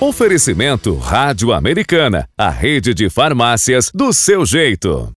Oferecimento Rádio Americana, a rede de farmácias do seu jeito.